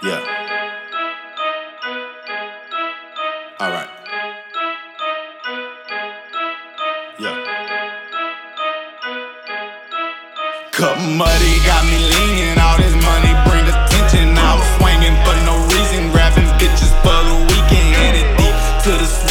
Yeah. All right. Yeah. Cup muddy got me leaning. All this money bring attention. I was swinging for no reason, grabbing bitches for the weekend. Headed deep to the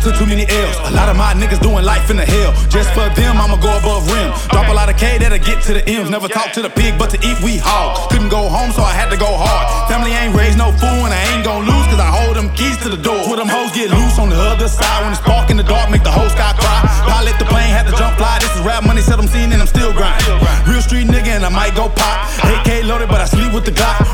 Took too many L's. A lot of my niggas doing life in the hell. Just for them, I'ma go above rim. Drop a lot of K that'll get to the M's. Never talk to the pig, but to eat we hog. Couldn't go home, so I had to go hard. Family ain't raised no fool, and I ain't gon' lose, cause I hold them keys to the door. Where them hoes get loose on the other side. When it's spark in the dark, make the whole sky cry. Pilot the plane, had to jump fly. This is rap money, said I'm seen, and I'm still grind. Real street nigga, and I might go pop. AK loaded, but I sleep with the Glock.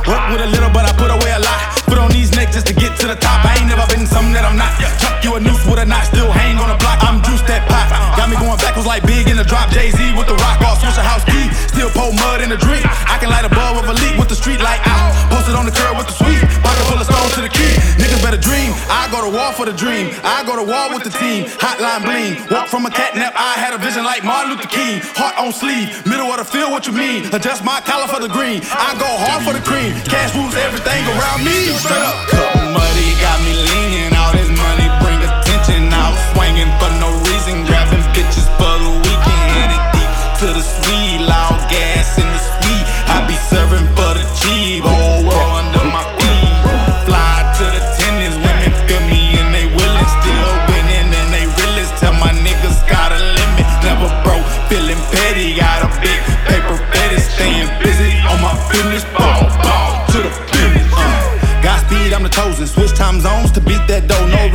In the drink. I can light a bulb with a leak with the street light out. Posted on the curb with the sweet. Pocket full of stones to the key. Niggas better dream. I go to war for the dream. I go to war with the team. Hotline bling. Walk from a catnap. I had a vision like Martin Luther King. Heart on sleeve. Middle of the field, what you mean? Adjust my collar for the green. I go hard for the cream. Cash moves everything around me. Straight up. Cup muddy got me leaning. Loud gas in the sweet. I be serving for the. Whole world under my feet. Fly to the tennis. Women feel me and they willing. Still winning and they realist. Tell my niggas got a limit. Never broke. Feeling petty. Got a big paper fetish. Staying busy on my business. Ball, ball to the finish. Uh. Godspeed, I'm the chosen. Switch time zones to beat that dough. No,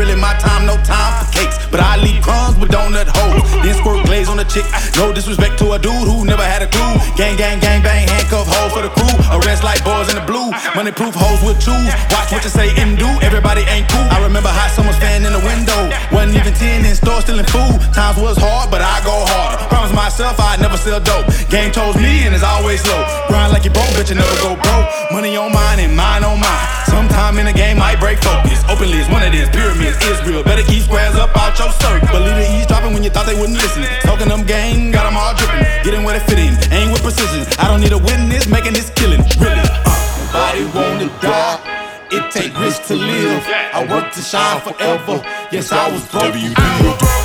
chick. No disrespect to a dude who never had a clue. Gang, gang, gang, bang, handcuff hoes for the crew. Arrest like boys in the blue. Money proof hoes with choose. Watch what you say and do. Everybody ain't cool. I remember hot summer's fan in the window. Wasn't even 10 in store stealing food. Times was hard, but I go hard. Promise myself I'd never sell dope. Game told me and it's always low. Grind like you broke, bitch, you never go broke. Money on mine and mine on mine. Sometime in the game might break focus. Openly it's one of these Pyramids is real. Better keep squares up out your circle. Believe the eavesdropping when you thought they wouldn't listen. Talking them game, got them all dripping. Getting where they fit in. Aim with precision. I don't need a witness making this killing. Really. Uh. Nobody wanna die. It take risk to live. I work to shine forever. Yes, I was broke. WD.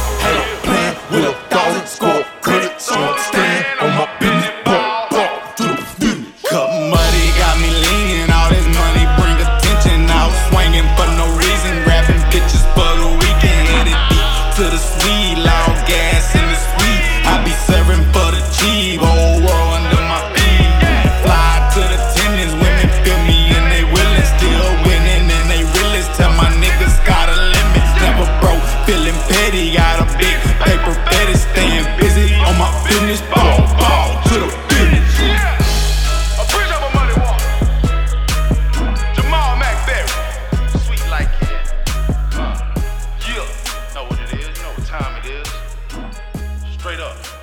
Paper fetish, staying busy on my business. Ball, to the Jamal sweet like it. Uh, yeah, know what it is, you know what time it is. Straight up.